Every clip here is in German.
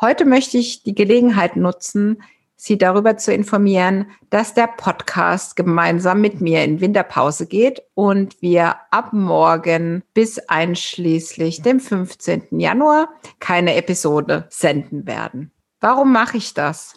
Heute möchte ich die Gelegenheit nutzen, Sie darüber zu informieren, dass der Podcast gemeinsam mit mir in Winterpause geht und wir ab morgen bis einschließlich dem 15. Januar keine Episode senden werden. Warum mache ich das?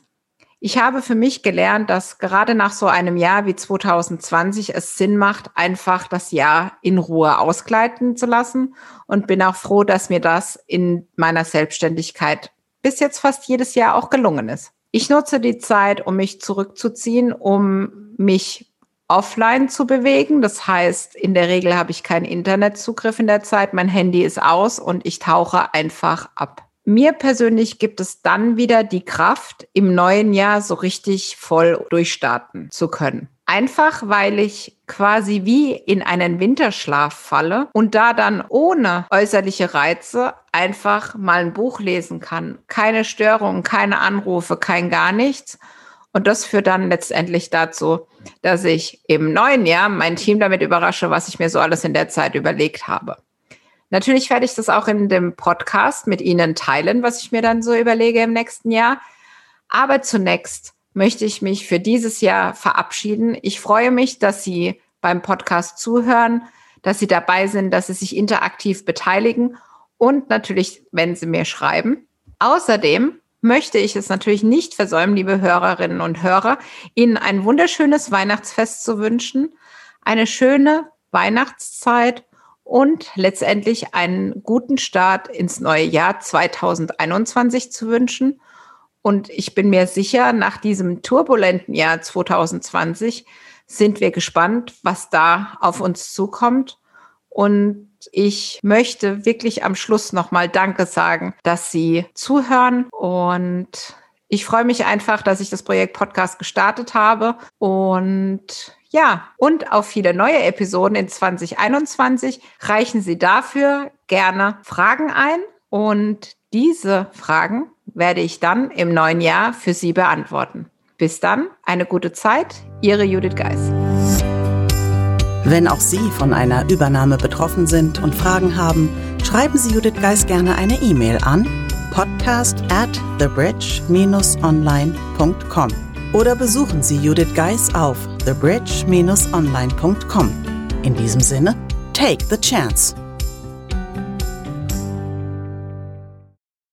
Ich habe für mich gelernt, dass gerade nach so einem Jahr wie 2020 es Sinn macht, einfach das Jahr in Ruhe ausgleiten zu lassen und bin auch froh, dass mir das in meiner Selbstständigkeit bis jetzt fast jedes Jahr auch gelungen ist. Ich nutze die Zeit, um mich zurückzuziehen, um mich offline zu bewegen. Das heißt, in der Regel habe ich keinen Internetzugriff in der Zeit. Mein Handy ist aus und ich tauche einfach ab. Mir persönlich gibt es dann wieder die Kraft, im neuen Jahr so richtig voll durchstarten zu können. Einfach weil ich quasi wie in einen Winterschlaf falle und da dann ohne äußerliche Reize einfach mal ein Buch lesen kann. Keine Störungen, keine Anrufe, kein gar nichts. Und das führt dann letztendlich dazu, dass ich im neuen Jahr mein Team damit überrasche, was ich mir so alles in der Zeit überlegt habe. Natürlich werde ich das auch in dem Podcast mit Ihnen teilen, was ich mir dann so überlege im nächsten Jahr. Aber zunächst möchte ich mich für dieses Jahr verabschieden. Ich freue mich, dass Sie beim Podcast zuhören, dass Sie dabei sind, dass Sie sich interaktiv beteiligen und natürlich, wenn Sie mir schreiben. Außerdem möchte ich es natürlich nicht versäumen, liebe Hörerinnen und Hörer, Ihnen ein wunderschönes Weihnachtsfest zu wünschen, eine schöne Weihnachtszeit und letztendlich einen guten Start ins neue Jahr 2021 zu wünschen. Und ich bin mir sicher, nach diesem turbulenten Jahr 2020 sind wir gespannt, was da auf uns zukommt. Und ich möchte wirklich am Schluss nochmal Danke sagen, dass Sie zuhören. Und ich freue mich einfach, dass ich das Projekt Podcast gestartet habe. Und ja, und auf viele neue Episoden in 2021 reichen Sie dafür gerne Fragen ein und diese Fragen werde ich dann im neuen Jahr für Sie beantworten. Bis dann, eine gute Zeit, Ihre Judith Geis. Wenn auch Sie von einer Übernahme betroffen sind und Fragen haben, schreiben Sie Judith Geis gerne eine E-Mail an podcast at thebridge-online.com oder besuchen Sie Judith Geis auf thebridge-online.com. In diesem Sinne, take the chance.